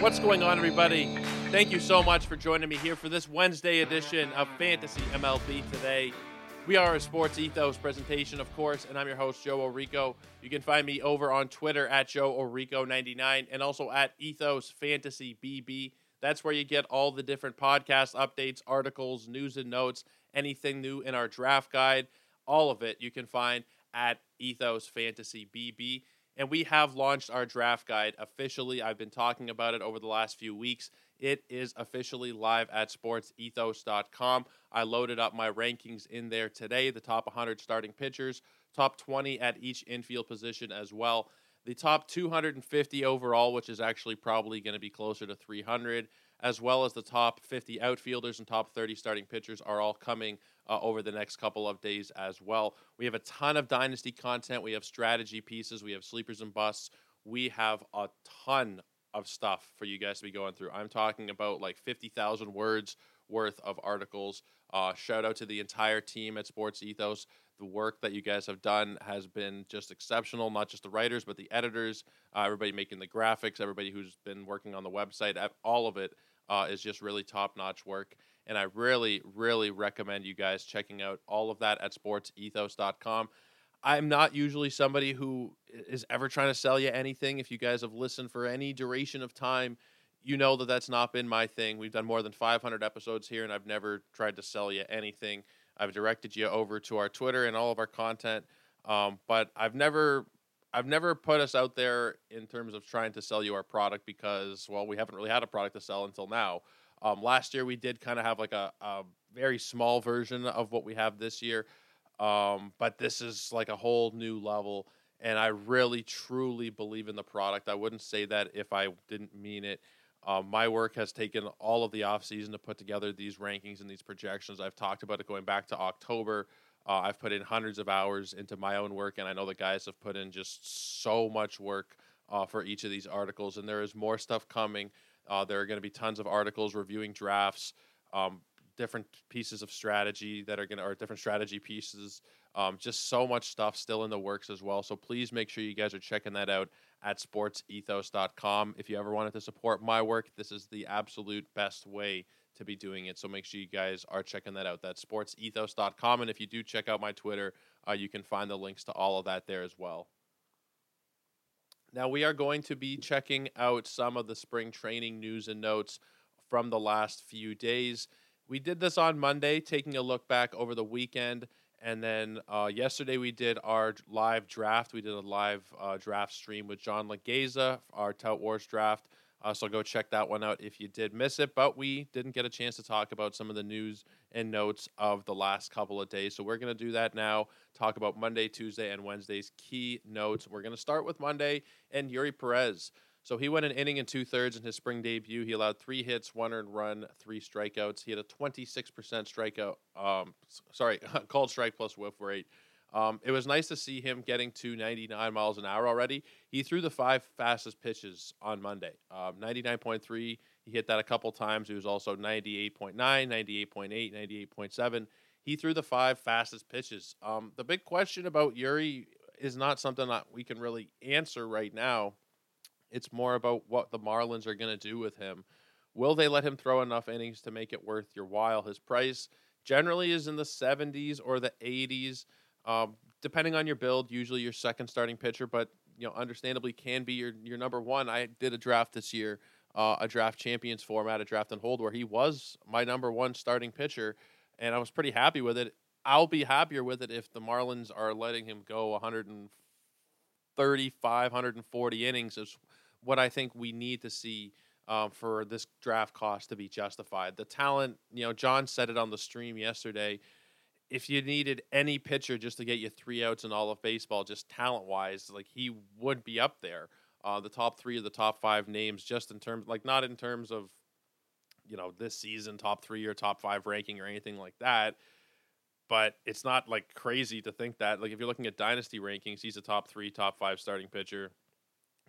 What's going on, everybody? Thank you so much for joining me here for this Wednesday edition of Fantasy MLB Today. We are a Sports Ethos presentation, of course, and I'm your host, Joe Orico. You can find me over on Twitter at Joe Orico99 and also at Ethos Fantasy BB. That's where you get all the different podcast updates, articles, news and notes, anything new in our draft guide. All of it you can find at Ethos Fantasy BB. And we have launched our draft guide officially. I've been talking about it over the last few weeks. It is officially live at sportsethos.com. I loaded up my rankings in there today the top 100 starting pitchers, top 20 at each infield position as well. The top 250 overall, which is actually probably going to be closer to 300, as well as the top 50 outfielders and top 30 starting pitchers, are all coming uh, over the next couple of days as well. We have a ton of dynasty content. We have strategy pieces. We have sleepers and busts. We have a ton of stuff for you guys to be going through. I'm talking about like 50,000 words worth of articles. Uh, shout out to the entire team at Sports Ethos. The work that you guys have done has been just exceptional, not just the writers, but the editors, uh, everybody making the graphics, everybody who's been working on the website. All of it uh, is just really top notch work. And I really, really recommend you guys checking out all of that at sportsethos.com. I'm not usually somebody who is ever trying to sell you anything. If you guys have listened for any duration of time, you know that that's not been my thing. We've done more than 500 episodes here, and I've never tried to sell you anything. I've directed you over to our Twitter and all of our content, um, but I've never, I've never put us out there in terms of trying to sell you our product because, well, we haven't really had a product to sell until now. Um, last year we did kind of have like a, a very small version of what we have this year. Um, but this is like a whole new level. And I really, truly believe in the product. I wouldn't say that if I didn't mean it. Um, my work has taken all of the offseason to put together these rankings and these projections. I've talked about it going back to October. Uh, I've put in hundreds of hours into my own work, and I know the guys have put in just so much work uh, for each of these articles. And there is more stuff coming. Uh, there are going to be tons of articles reviewing drafts, um, different pieces of strategy that are going to, or different strategy pieces. Um, just so much stuff still in the works as well. So please make sure you guys are checking that out at sportsethos.com. If you ever wanted to support my work, this is the absolute best way to be doing it. So make sure you guys are checking that out. That's sportsethos.com. And if you do check out my Twitter, uh, you can find the links to all of that there as well. Now, we are going to be checking out some of the spring training news and notes from the last few days. We did this on Monday, taking a look back over the weekend. And then uh, yesterday we did our live draft. We did a live uh, draft stream with John Legeza, our Tout Wars draft. Uh, so go check that one out if you did miss it. But we didn't get a chance to talk about some of the news and notes of the last couple of days. So we're going to do that now. Talk about Monday, Tuesday, and Wednesday's key notes. We're going to start with Monday and Eury Perez. So he went an inning and two thirds in his spring debut. He allowed three hits, one earned run, three strikeouts. He had a 26% strikeout, um, sorry, called strike plus whiff rate. Um, it was nice to see him getting to 99 miles an hour already. He threw the five fastest pitches on Monday. Um, 99.3, he hit that a couple times. He was also 98.9, 98.8, 98.7. He threw the five fastest pitches. Um, the big question about Eury is not something that we can really answer right now it's more about what the Marlins are going to do with him. Will they let him throw enough innings to make it worth your while? His price generally is in the 70s or the 80s, um, depending on your build. Usually your second starting pitcher, but you know, understandably can be your your number one. I did a draft this year, uh, a draft champions format, a draft and hold, where he was my number one starting pitcher, and I was pretty happy with it. I'll be happier with it if the Marlins are letting him go 135, 140 innings is what I think we need to see um, for this draft cost to be justified. The talent, you know, John said it on the stream yesterday. If you needed any pitcher just to get you three outs in all of baseball, just talent wise, like he would be up there. Uh, the top three of the top five names, just in terms, like not in terms of, you know, this season top three or top five ranking or anything like that. But it's not like crazy to think that. Like if you're looking at dynasty rankings, he's a top three, top five starting pitcher.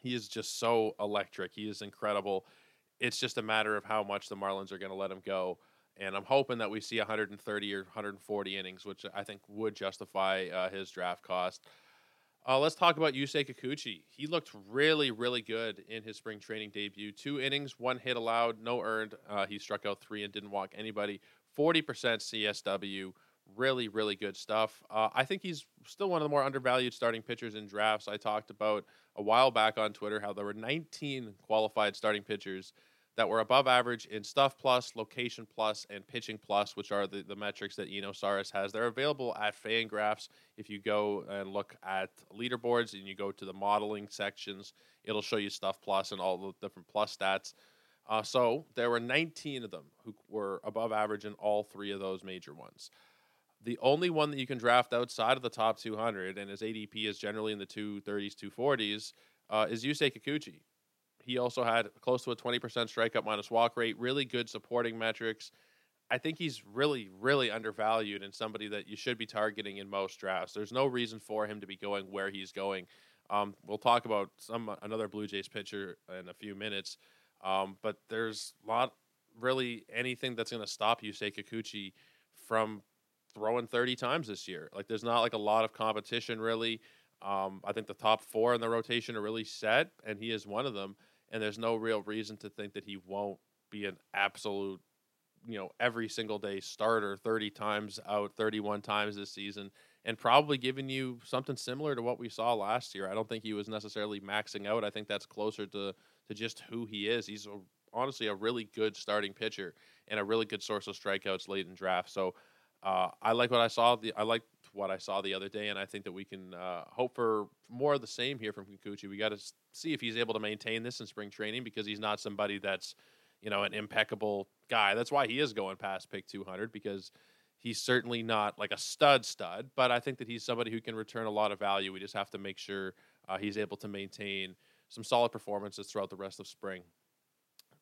He is just so electric. He is incredible it's just a matter of how much the Marlins are going to let him go. And I'm hoping that we see 130 or 140 innings, which I think would justify uh, his draft cost. Uh, let's talk about Yusei Kikuchi. He looked really, really good in his spring training debut. Two innings, one hit allowed, no earned. Uh, he struck out three and didn't walk anybody. 40% CSW. Really, really good stuff. Uh, I think he's still one of the more undervalued starting pitchers in drafts. I talked about a while back on Twitter how there were 19 qualified starting pitchers that were above average in stuff plus, location plus, and pitching plus, which are the, the metrics that Eno Sarris has. They're available at Fangraphs. If you go and look at leaderboards and you go to the modeling sections, it'll show you stuff plus and all the different plus stats. Uh, so there were 19 of them who were above average in all three of those major ones. The only one that you can draft outside of the top 200, and his ADP is generally in the 230s, 240s, uh, is Yusei Kikuchi he also had close to a 20% strikeout minus walk rate, really good supporting metrics. I think he's really, really undervalued and somebody that you should be targeting in most drafts. There's no reason for him to be going where he's going. Um, we'll talk about some another Blue Jays pitcher in a few minutes, um, but there's not really anything that's going to stop Yusei Kikuchi from throwing 30 times this year. Like there's not like a lot of competition really. Um, I think the top four in the rotation are really set, and he is one of them and there's no real reason to think that he won't be an absolute, you know, every single day starter 30 times out, 31 times this season, and probably giving you something similar to what we saw last year. I don't think he was necessarily maxing out. I think that's closer to to just who he is. He's a, honestly a really good starting pitcher and a really good source of strikeouts late in draft. So uh, I like what I saw. The I liked what I saw the other day, and I think that we can uh, hope for more of the same here from Kikuchi. We got to see if he's able to maintain this in spring training because he's not somebody that's you know an impeccable guy. That's why he is going past pick 200 because he's certainly not like a stud stud, but I think that he's somebody who can return a lot of value. We just have to make sure uh, he's able to maintain some solid performances throughout the rest of spring.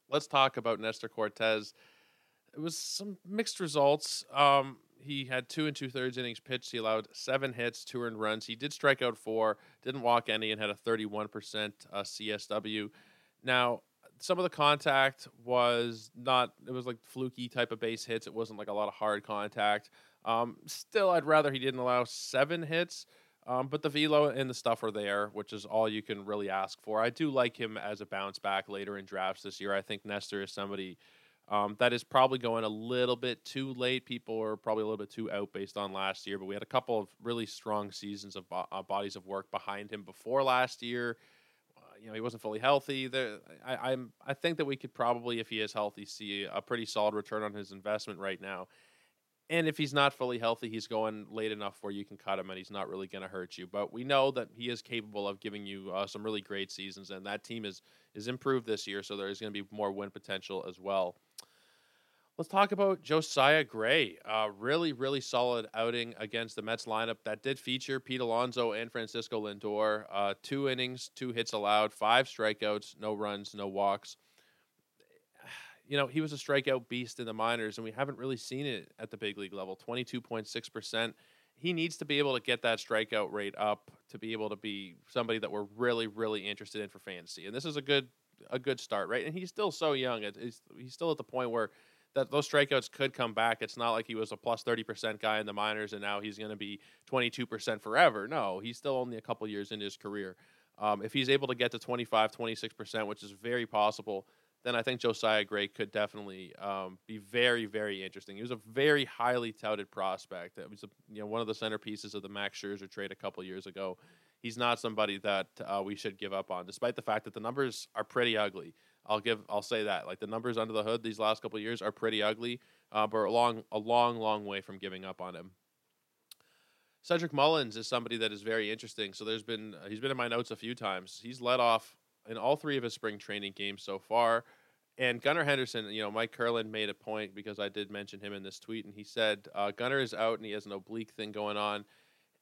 Let's talk about Nestor Cortes. It was some mixed results. Um, he had two and two thirds innings pitched. He allowed seven hits, two earned runs. He did strike out four, didn't walk any, and had a 31% uh, CSW. Now, some of the contact was not, it was like fluky type of base hits. It wasn't like a lot of hard contact. Um, still, I'd rather he didn't allow seven hits. Um, but the velo and the stuff are there, which is all you can really ask for. I do like him as a bounce back later in drafts this year. I think Nestor is somebody um, that is probably going a little bit too late. People are probably a little bit too out based on last year, but we had a couple of really strong seasons of bo- uh, bodies of work behind him before last year. Uh, you know, he wasn't fully healthy. There, I, I'm, I think that we could probably, if he is healthy, see a pretty solid return on his investment right now. And if he's not fully healthy, he's going late enough where you can cut him and he's not really going to hurt you. But we know that he is capable of giving you uh, some really great seasons, and that team is is improved this year, so there is going to be more win potential as well. Let's talk about Josiah Gray. Uh, really, really solid outing against the Mets lineup that did feature Pete Alonso and Francisco Lindor. Uh, two innings, two hits allowed, five strikeouts, no runs, no walks. You know, he was a strikeout beast in the minors, and we haven't really seen it at the big league level 22.6%. He needs to be able to get that strikeout rate up to be able to be somebody that we're really, really interested in for fantasy. And this is a good a good start, right? And he's still so young. He's, he's still at the point where that those strikeouts could come back. It's not like he was a plus 30% guy in the minors and now he's going to be 22% forever. No, he's still only a couple years into his career. Um, if he's able to get to 25, 26%, which is very possible, then I think Josiah Gray could definitely um, be very, very interesting. He was a very highly touted prospect. It was a, you know one of the centerpieces of the Max Scherzer trade a couple years ago. He's not somebody that uh, we should give up on, despite the fact that the numbers are pretty ugly. I'll give I'll say that like the numbers under the hood these last couple years are pretty ugly, uh, but a long a long long way from giving up on him. Cedric Mullins is somebody that is very interesting. So there's been he's been in my notes a few times. He's led off in all three of his spring training games so far. And Gunnar Henderson, you know, Mike Curlin made a point because I did mention him in this tweet, and he said uh, Gunnar is out and he has an oblique thing going on,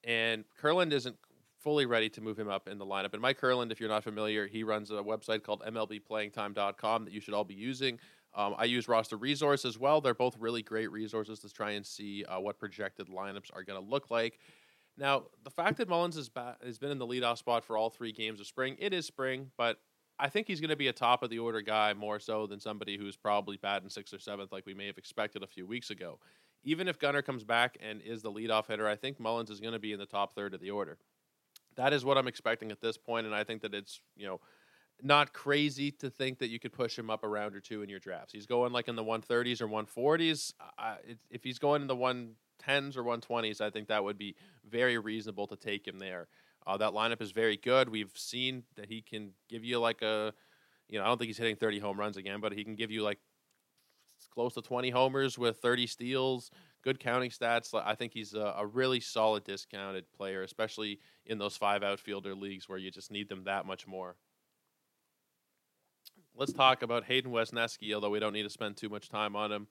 and Curlin isn't fully ready to move him up in the lineup. And Mike Curlin, if you're not familiar, he runs a website called MLBPlayingTime.com that you should all be using. Um, I use Roster Resource as well. They're both really great resources to try and see uh, what projected lineups are going to look like. Now, the fact that Mullins has, ba- has been in the leadoff spot for all three games of spring, it is spring, but I think he's going to be a top of the order guy more so than somebody who's probably batting sixth or seventh, like we may have expected a few weeks ago. Even if Gunnar comes back and is the leadoff hitter, I think Mullins is going to be in the top third of the order. That is what I'm expecting at this point, and I think that it's you know not crazy to think that you could push him up a round or two in your drafts. He's going like in the 130s or 140s. Uh, if he's going in the 110s or 120s, I think that would be very reasonable to take him there. Uh, that lineup is very good. We've seen that he can give you like a, you know, I don't think he's hitting 30 home runs again, but he can give you like close to 20 homers with 30 steals, good counting stats. I think he's a, a really solid discounted player, especially in those five outfielder leagues where you just need them that much more let's talk about Hayden Wesneski, although we don't need to spend too much time on him.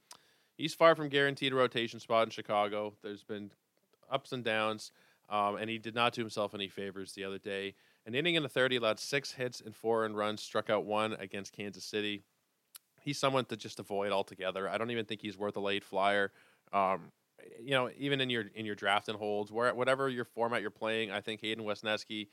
He's far from guaranteed a rotation spot in Chicago. There's been ups and downs, um, and he did not do himself any favors the other day. An inning in the 30 allowed six hits and four earned runs, struck out one against Kansas City. He's someone to just avoid altogether. I don't even think he's worth a late flyer. Um, you know, even in your in your draft and holds, where whatever your format you're playing, I think Hayden Wesneski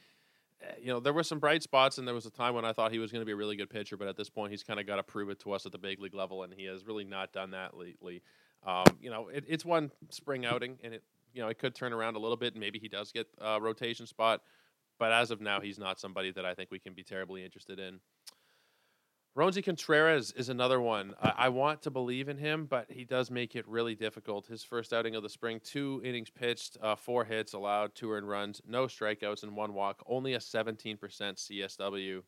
you know, there were some bright spots, and there was a time when I thought he was going to be a really good pitcher, but at this point, he's kind of got to prove it to us at the big league level, and he has really not done that lately. Um, you know, it, it's one spring outing, and it you know it could turn around a little bit, and maybe he does get a rotation spot, but as of now, he's not somebody that I think we can be terribly interested in. Roansy Contreras is another one. I, I, want to believe in him, but he does make it really difficult. His first outing of the spring, two innings pitched, uh, four hits allowed, two earned runs, no strikeouts, and one walk, only a 17% CSW.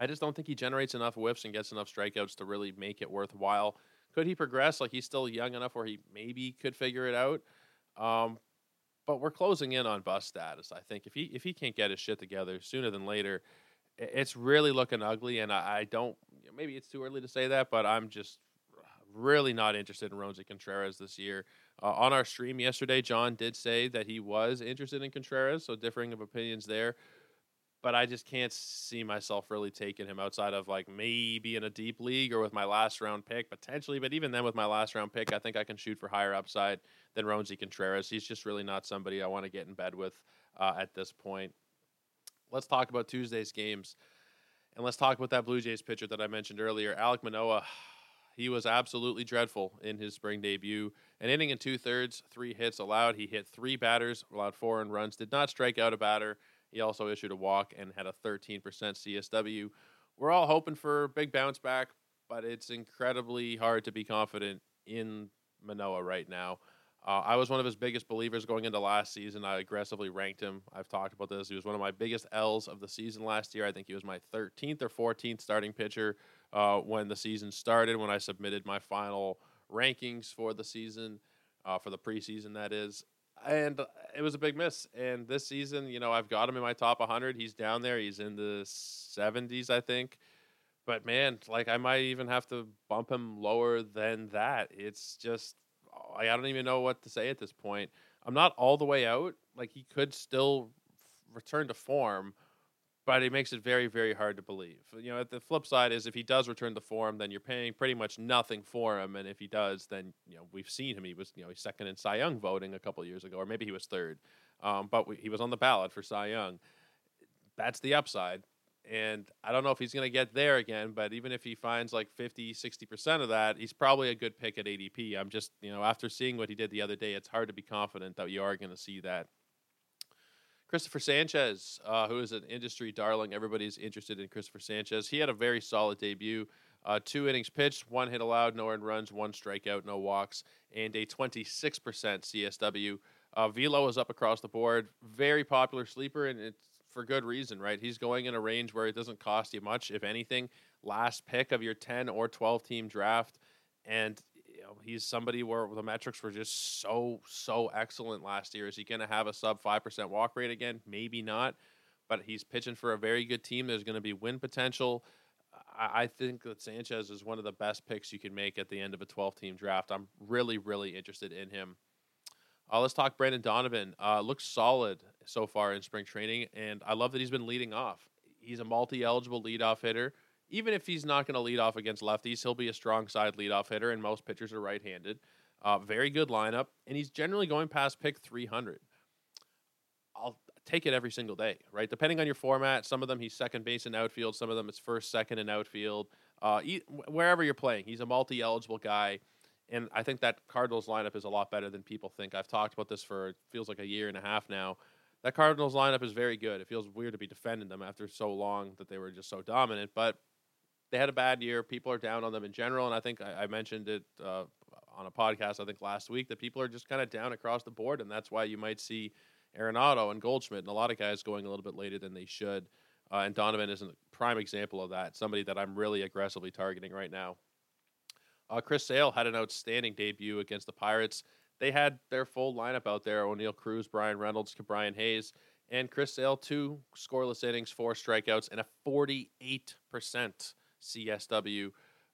I just don't think he generates enough whiffs and gets enough strikeouts to really make it worthwhile. Could he progress? Like he's still young enough where he maybe could figure it out. Um, but we're closing in on bust status. I think if he if he can't get his shit together sooner than later, it's really looking ugly, and I, I don't. Maybe it's too early to say that, but I'm just really not interested in Roansy Contreras this year. Uh, on our stream yesterday, John did say that he was interested in Contreras, so differing of opinions there. But I just can't see myself really taking him outside of like maybe in a deep league or with my last round pick potentially. But even then, with my last round pick, I think I can shoot for higher upside than Roansy Contreras. He's just really not somebody I want to get in bed with uh, at this point let's talk about Tuesday's games. And let's talk about that Blue Jays pitcher that I mentioned earlier, Alec Manoah. He was absolutely dreadful in his spring debut. An inning and two thirds, three hits allowed. He hit three batters, allowed four runs, did not strike out a batter. He also issued a walk and had a 13% CSW. We're all hoping for a big bounce back, but it's incredibly hard to be confident in Manoah right now. Uh, I was one of his biggest believers going into last season. I aggressively ranked him. I've talked about this. He was one of my biggest L's of the season last year. I think he was my 13th or 14th starting pitcher uh, when the season started, when I submitted my final rankings for the season, uh, for the preseason, that is. And it was a big miss. And this season, you know, I've got him in my top 100. He's down there. He's in the 70s, I think. But man, like I might even have to bump him lower than that. It's just I don't even know what to say at this point. I'm not all the way out. Like he could still return to form, but it makes it very, very hard to believe. You know, the flip side is if he does return to form, then you're paying pretty much nothing for him, and if he does, then you know we've seen him. He was you know he's second in Cy Young voting a couple years ago, or maybe he was third, um, but we, he was on the ballot for Cy Young. That's the upside. And I don't know if he's going to get there again, but even if he finds like 50, 60% of that, he's probably a good pick at ADP. I'm just, you know, after seeing what he did the other day, it's hard to be confident that you are going to see that. Christopher Sanchez, uh, who is an industry darling. Everybody's interested in Christopher Sanchez. He had a very solid debut. Uh, two innings pitched, one hit allowed, no earned runs, one strikeout, no walks, and a 26% CSW. Uh, Velo is up across the board. Very popular sleeper, and it's for good reason, right? He's going in a range where it doesn't cost you much, if anything. Last pick of your 10 or 12 team draft. And you know, he's somebody where the metrics were just so so excellent last year. Is he going to have a sub five percent walk rate again? Maybe not, but he's pitching for a very good team. There's going to be win potential. I, I think that Sanchez is one of the best picks you can make at the end of a 12 team draft. I'm really really interested in him. Uh, let's talk Brendan Donovan. Uh, looks solid so far in spring training, and I love that he's been leading off. He's a multi eligible leadoff hitter even if he's not going to lead off against lefties, he'll be a strong side leadoff hitter, and most pitchers are right handed. Uh, very good lineup, and he's generally going past pick 300. I'll take it every single day, right? Depending on your format, some of them he's second base in outfield, some of them it's first, second in outfield. Uh, wherever you're playing, he's a multi eligible guy. And I think that Cardinals lineup is a lot better than people think. I've talked about this for feels like a year and a half now. That Cardinals lineup is very good. It feels weird to be defending them after so long that they were just so dominant, but they had a bad year. People are down on them in general, and I think I, I mentioned it uh, on a podcast I think last week that people are just kind of down across the board, and that's why you might see Arenado and Goldschmidt and a lot of guys going a little bit later than they should. Uh, and Donovan is a prime example of that. Somebody that I'm really aggressively targeting right now. Uh, Chris Sale had an outstanding debut against the Pirates. They had their full lineup out there: Oneil Cruz, Bryan Reynolds, Brian Hayes, and Chris Sale. Two scoreless innings, four strikeouts, and a 48 percent CSW,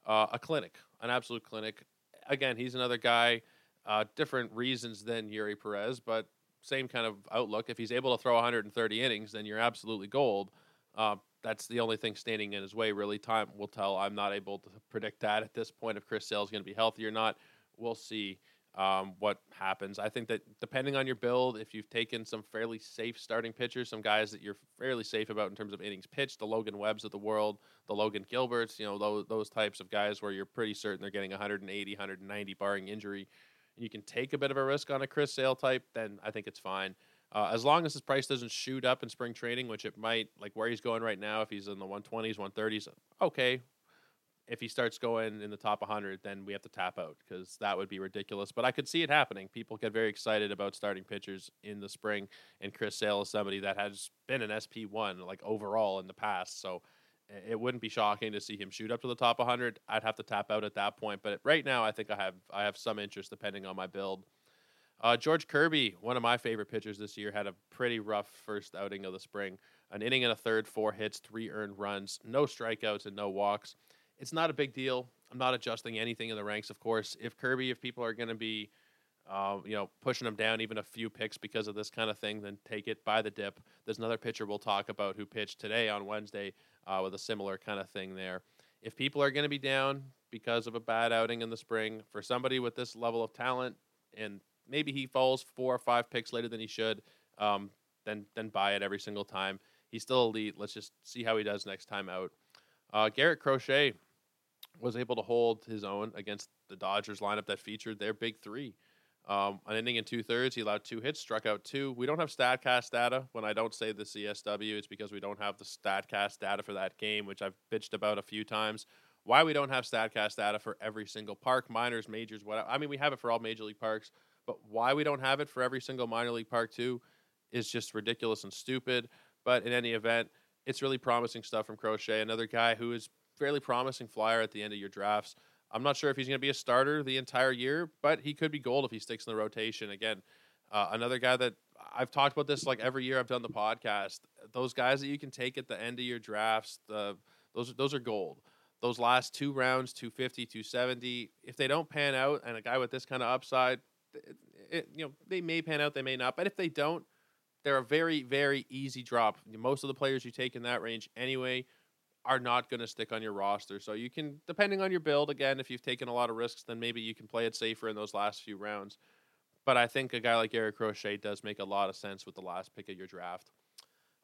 uh, a clinic, an absolute clinic. Again, he's another guy, uh, different reasons than Eury Perez, but same kind of outlook. If he's able to throw 130 innings, then you're absolutely gold. Uh, that's the only thing standing in his way. Really, time will tell. I'm not able to predict that at this point if Chris Sale is going to be healthy or not. We'll see um, what happens. I think that depending on your build, if you've taken some fairly safe starting pitchers, some guys that you're fairly safe about in terms of innings pitched, the Logan Webbs of the world, the Logan Gilberts, you know, those, those types of guys where you're pretty certain they're getting 180, 190 barring injury, and you can take a bit of a risk on a Chris Sale type, then I think it's fine. Uh, as long as his price doesn't shoot up in spring training, which it might, like where he's going right now, if he's in the 120s, 130s, okay, if he starts going in the top 100, then we have to tap out because that would be ridiculous. But I could see it happening. People get very excited about starting pitchers in the spring, and Chris Sale is somebody that has been an SP1 like overall in the past. So it wouldn't be shocking to see him shoot up to the top 100. I'd have to tap out at that point. But right now, I think I have I have some interest depending on my build. Uh, George Kirby, one of my favorite pitchers this year, had a pretty rough first outing of the spring. An inning and a third, four hits, three earned runs, no strikeouts, and no walks it's not a big deal. I'm not adjusting anything in the ranks, of course. If Kirby, if people are going to be, uh, you know, pushing him down even a few picks because of this kind of thing, then take it by the dip. There's another pitcher we'll talk about who pitched today on Wednesday uh, with a similar kind of thing there. If people are going to be down because of a bad outing in the spring, for somebody with this level of talent, and maybe he falls four or five picks later than he should, um, then then buy it every single time. He's still elite. Let's just see how he does next time out. Uh, Garrett Crochet was able to hold his own against the Dodgers lineup that featured their big three. Um, an inning and two thirds, he allowed two hits, struck out two. We don't have StatCast data. When I don't say the CSW, it's because we don't have the StatCast data for that game, which I've bitched about a few times. Why we don't have StatCast data for every single park, minors, majors, whatever. I mean, we have it for all major league parks, but why we don't have it for every single minor league park too is just ridiculous and stupid. But in any event, it's really promising stuff from Crochet, another guy who is fairly promising flyer at the end of your drafts. I'm not sure if he's going to be a starter the entire year, but he could be gold if he sticks in the rotation. Again, uh, another guy that I've talked about this like every year I've done the podcast. Those guys that you can take at the end of your drafts, the those those are gold. Those last two rounds, 250, 270, if they don't pan out, and a guy with this kind of upside, it, it, you know, they may pan out, they may not. But if they don't, they're a very, very easy drop. Most of the players you take in that range anyway are not going to stick on your roster. So you can, depending on your build, again, if you've taken a lot of risks, then maybe you can play it safer in those last few rounds. But I think a guy like Garrett Crochet does make a lot of sense with the last pick of your draft.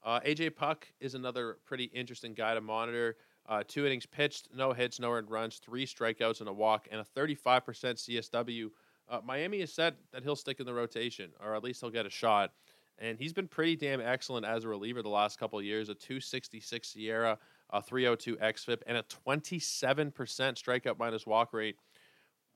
Uh, AJ Puk is another pretty interesting guy to monitor. Uh, two innings pitched, no hits, no earned runs, three strikeouts and a walk, and a 35% CSW. Uh, Miami has said that he'll stick in the rotation, or at least he'll get a shot. And he's been pretty damn excellent as a reliever the last couple years. A 266 SIERA, a 302 xFIP, and a 27% strikeout minus walk rate.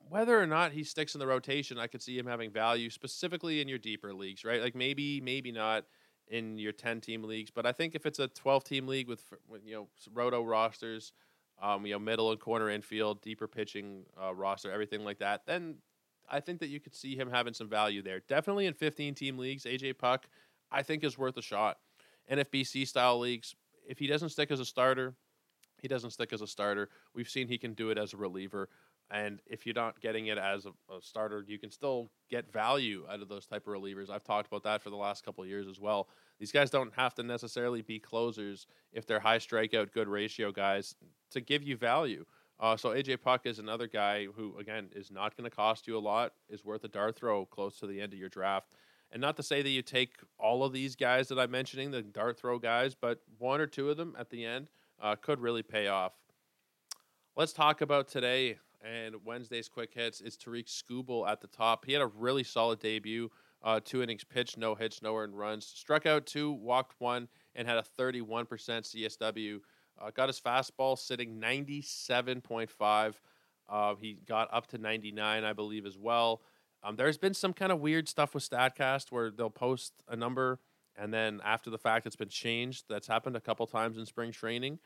Whether or not he sticks in the rotation, I could see him having value specifically in your deeper leagues, right? Like maybe, maybe not in your 10 team leagues, but I think if it's a 12 team league with, you know, roto rosters, um, you know, middle and corner infield, deeper pitching uh, roster, everything like that, then I think that you could see him having some value there. Definitely in 15 team leagues, AJ Puk, I think is worth a shot. NFBC style leagues, if he doesn't stick as a starter, he doesn't stick as a starter. We've seen he can do it as a reliever. And if you're not getting it as a, a, starter, you can still get value out of those type of relievers. I've talked about that for the last couple years as well. These guys don't have to necessarily be closers if they're high strikeout, good ratio guys to give you value. Uh, so AJ Puk is another guy who, again, is not going to cost you a lot, is worth a dart throw close to the end of your draft. And not to say that you take all of these guys that I'm mentioning, the dart throw guys, but one or two of them at the end uh, could really pay off. Let's talk about today and Wednesday's quick hits. It's Tarik Skubal at the top. He had a really solid debut. Uh, two innings pitched, no hits, no earned runs. Struck out two, walked one, and had a 31% CSW. Uh, got his fastball sitting 97.5. Uh, he got up to 99, I believe, as well. Um, there's been some kind of weird stuff with StatCast where they'll post a number and then after the fact it's been changed. That's happened a couple times in spring training.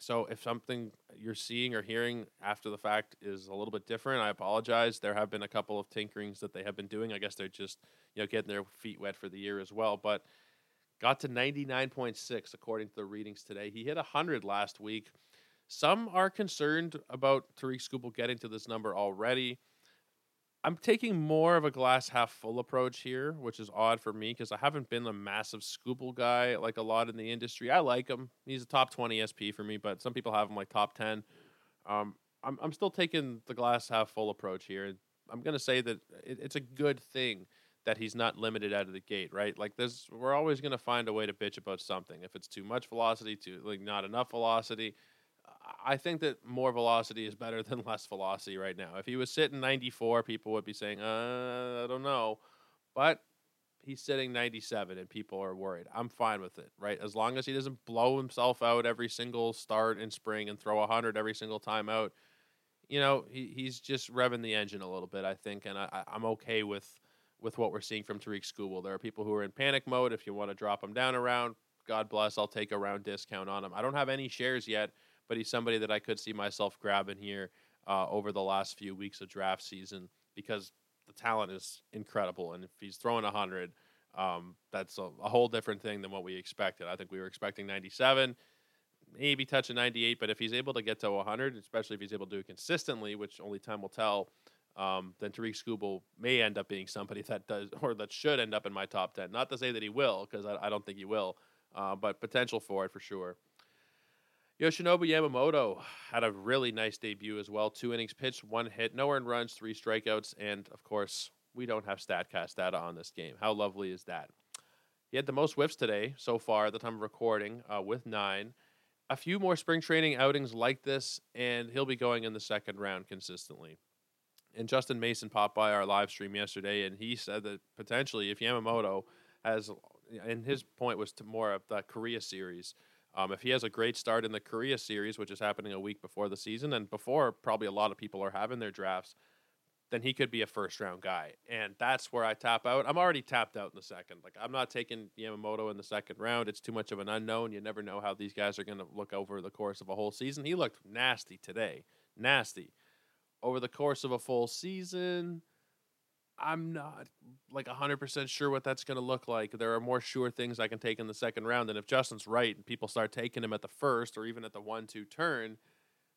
So if something you're seeing or hearing after the fact is a little bit different, I apologize. There have been a couple of tinkerings that they have been doing. I guess they're just you know getting their feet wet for the year as well. But got to 99.6 according to the readings today. He hit 100 last week. Some are concerned about Tarik Skubal getting to this number already. I'm taking more of a glass half full approach here, which is odd for me because I haven't been a massive Skubal guy like a lot in the industry. I like him; he's a top 20 SP for me, but some people have him like top 10. Um, I'm I'm still taking the glass half full approach here. I'm gonna say that it, it's a good thing that he's not limited out of the gate, right? Like this, we're always gonna find a way to bitch about something. If it's too much velocity, too like not enough velocity, I think that more velocity is better than less velocity right now. If he was sitting 94, people would be saying, uh, I don't know. But he's sitting 97 and people are worried. I'm fine with it, right? As long as he doesn't blow himself out every single start in spring and throw 100 every single time out. You know, he, he's just revving the engine a little bit, I think, and I, I'm okay with with what we're seeing from Tarik Skubal. There are people who are in panic mode. If you want to drop him down around, God bless, I'll take a round discount on him. I don't have any shares yet but he's somebody that I could see myself grabbing here uh, over the last few weeks of draft season because the talent is incredible. And if he's throwing 100, um, that's a, a, whole different thing than what we expected. I think we were expecting 97, maybe touching 98, but if he's able to get to 100, especially if he's able to do it consistently, which only time will tell, um, then Tarik Skubal may end up being somebody that does or that should end up in my top 10. Not to say that he will, because I, I, don't think he will, uh, but potential for it for sure. Yoshinobu Yamamoto had a really nice debut as well. Two innings pitched, one hit, no earned runs, three strikeouts, and of course, we don't have StatCast data on this game. How lovely is that? He had the most whiffs today so far at the time of recording uh, with nine. A few more spring training outings like this, and he'll be going in the second round consistently. And Justin Mason popped by our live stream yesterday, and he said that potentially if Yamamoto has, and his point was to more of the Korea series – um, if he has a great start in the Korea series, which is happening a week before the season, and before probably a lot of people are having their drafts, then he could be a first round guy. And that's where I tap out. I'm already tapped out in the second. Like, I'm not taking Yamamoto in the second round. It's too much of an unknown. You never know how these guys are going to look over the course of a whole season. He looked nasty today. Nasty. Over the course of a full season, I'm not like 100% sure what that's going to look like. There are more sure things I can take in the second round. And if Justin's right and people start taking him at the first or even at the 1 2 turn,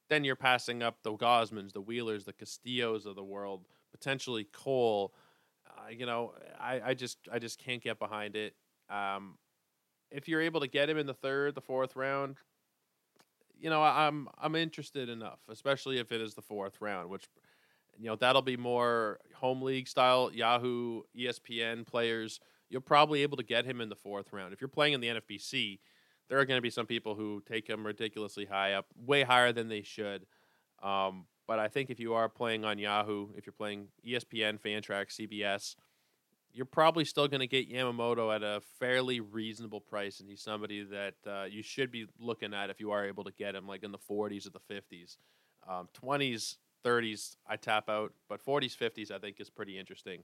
then you're passing up the Gausmans, the Wheelers, the Castillos of the world, potentially Cole. Uh, you know, I, I just I just can't get behind it. Um, if you're able to get him in the third, the fourth round, you know, I'm I'm interested enough, especially if it is the fourth round, which you know that'll be more home league style Yahoo, ESPN players. You're probably able to get him in the fourth round. If you're playing in the NFBC, there are going to be some people who take him ridiculously high up, way higher than they should. Um, but I think if you are playing on Yahoo, if you're playing ESPN, Fantrax, CBS, you're probably still going to get Yamamoto at a fairly reasonable price, and he's somebody that uh, you should be looking at if you are able to get him, like in the 40s or the 50s. Um, 20s 30s, I tap out, but 40s, 50s, I think is pretty interesting.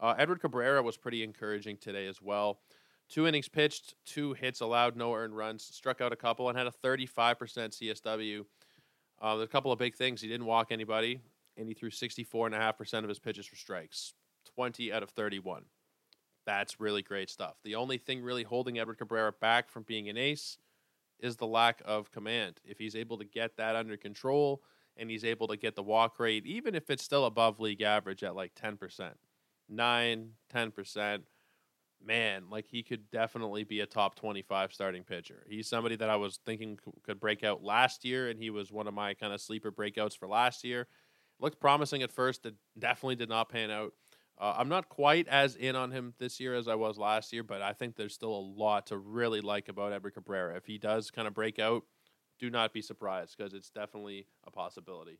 Uh, Edward Cabrera was pretty encouraging today as well. Two innings pitched, two hits allowed, no earned runs, struck out a couple, and had a 35% CSW. Uh, there's a couple of big things. He didn't walk anybody, and he threw 64.5% of his pitches for strikes, 20 out of 31. That's really great stuff. The only thing really holding Edward Cabrera back from being an ace is the lack of command. If he's able to get that under control and he's able to get the walk rate, even if it's still above league average at like 10%, 9, 10%, man, like he could definitely be a top 25 starting pitcher. He's somebody that I was thinking could break out last year, and he was one of my kind of sleeper breakouts for last year. Looked promising at first, it definitely did not pan out. Uh, I'm not quite as in on him this year as I was last year, but I think there's still a lot to really like about Edward Cabrera. If he does kind of break out, do not be surprised because it's definitely a possibility.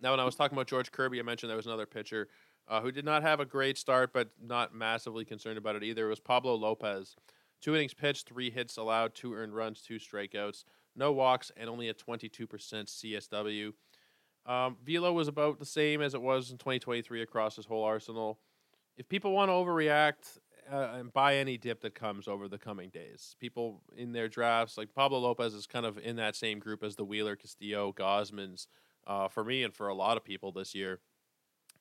Now, when I was talking about George Kirby, I mentioned there was another pitcher uh, who did not have a great start, but not massively concerned about it either. It was Pablo Lopez. Two innings pitched, three hits allowed, two earned runs, two strikeouts, no walks, and only a 22% CSW. Um, Velo was about the same as it was in 2023 across his whole arsenal. If people want to overreact uh, and buy any dip that comes over the coming days, people in their drafts, like Pablo Lopez, is kind of in that same group as the Wheeler, Castillo, Gausmans, uh, for me and for a lot of people this year.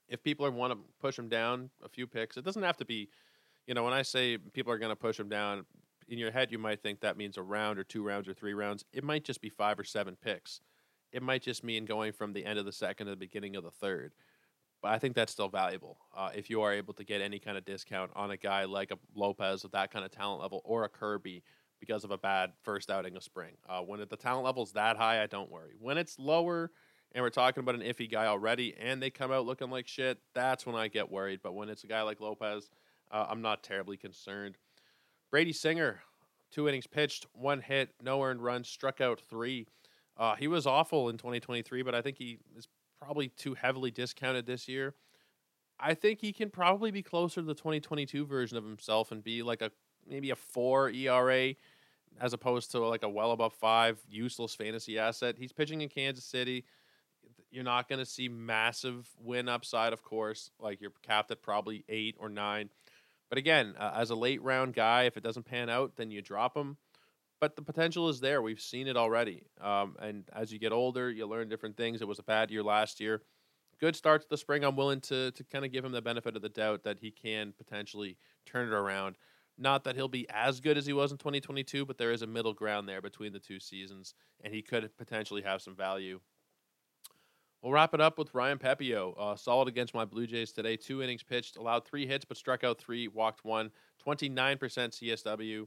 If people want to push him down a few picks, it doesn't have to be, you know, when I say people are going to push him down, in your head you might think that means a round or two rounds or three rounds. It might just be five or seven picks it might just mean going from the end of the second to the beginning of the third. But I think that's still valuable uh, if you are able to get any kind of discount on a guy like a Lopez with that kind of talent level or a Kirby because of a bad first outing of spring. Uh, when the talent level is that high, I don't worry. When it's lower and we're talking about an iffy guy already and they come out looking like shit, that's when I get worried. But when it's a guy like Lopez, uh, I'm not terribly concerned. Brady Singer, two innings pitched, one hit, no earned runs, struck out three. Uh, he was awful in 2023, but I think he is probably too heavily discounted this year. I think he can probably be closer to the 2022 version of himself and be like a maybe a four ERA as opposed to like a well above five useless fantasy asset. He's pitching in Kansas City. You're not going to see massive win upside, of course. Like you're capped at probably eight or nine. But again, uh, as a late round guy, if it doesn't pan out, then you drop him but the potential is there. We've seen it already. Um, and as you get older, you learn different things. It was a bad year last year. Good start to the spring. I'm willing to to kind of give him the benefit of the doubt that he can potentially turn it around. Not that he'll be as good as he was in 2022, but there is a middle ground there between the two seasons, and he could potentially have some value. We'll wrap it up with Ryan Pepiot. Uh, solid against my Blue Jays today. Two innings pitched, allowed three hits, but struck out three, walked one, 29% CSW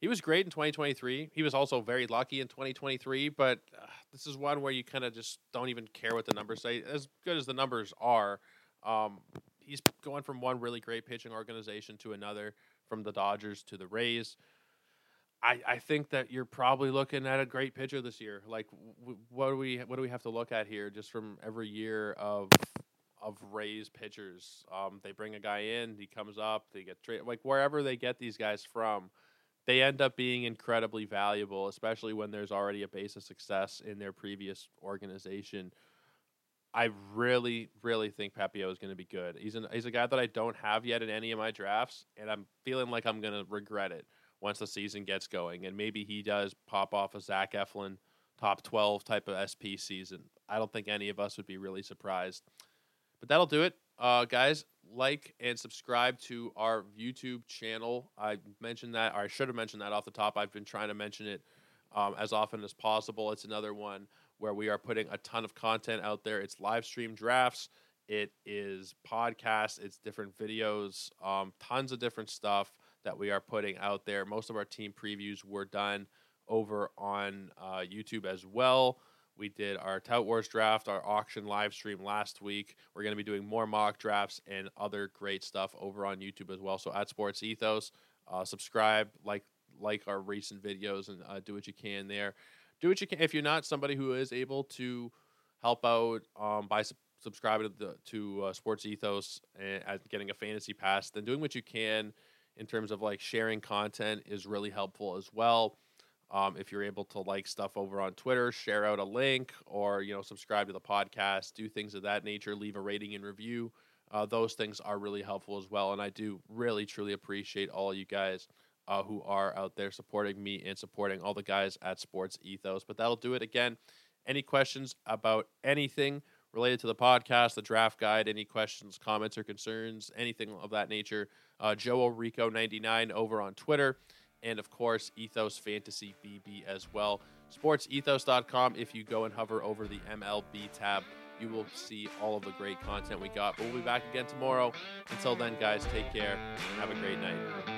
he was great in 2023. He was also very lucky in 2023, but uh, this is one where you kind of just don't even care what the numbers say. As good as the numbers are, um, he's going from one really great pitching organization to another, from the Dodgers to the Rays. I, I think that you're probably looking at a great pitcher this year. Like, w- what do we what do we have to look at here? Just from every year of of Rays pitchers, um, they bring a guy in, he comes up, they get traded. Like wherever they get these guys from they end up being incredibly valuable, especially when there's already a base of success in their previous organization. I really, really think Pepiot is going to be good. He's an, he's a guy that I don't have yet in any of my drafts, and I'm feeling like I'm going to regret it once the season gets going. And maybe he does pop off a Zach Eflin top 12 type of SP season. I don't think any of us would be really surprised. But that'll do it. Uh, guys, like and subscribe to our YouTube channel. I mentioned that, or I should have mentioned that off the top. I've been trying to mention it um, as often as possible. It's another one where we are putting a ton of content out there. It's live stream drafts, it is podcasts, it's different videos, um, tons of different stuff that we are putting out there. Most of our team previews were done over on uh, YouTube as well. We did our Tout Wars draft, our auction live stream last week. We're going to be doing more mock drafts and other great stuff over on YouTube as well. So at Sports Ethos, uh, subscribe, like like our recent videos, and uh, do what you can there. Do what you can if you're not somebody who is able to help out um, by su- subscribing to, the, to uh, Sports Ethos and getting a fantasy pass. Then doing what you can in terms of like sharing content is really helpful as well. Um, if you're able to like stuff over on Twitter, share out a link, or you know subscribe to the podcast, do things of that nature, leave a rating and review. Uh, those things are really helpful as well, and I do really truly appreciate all you guys uh, who are out there supporting me and supporting all the guys at Sports Ethos. But that'll do it again. Any questions about anything related to the podcast, the draft guide, any questions, comments, or concerns, anything of that nature, uh, Joe Orico99 over on Twitter. And of course, Ethos Fantasy BB as well. SportsEthos.com. If you go and hover over the MLB tab, you will see all of the great content we got. But we'll be back again tomorrow. Until then, guys, take care and have a great night.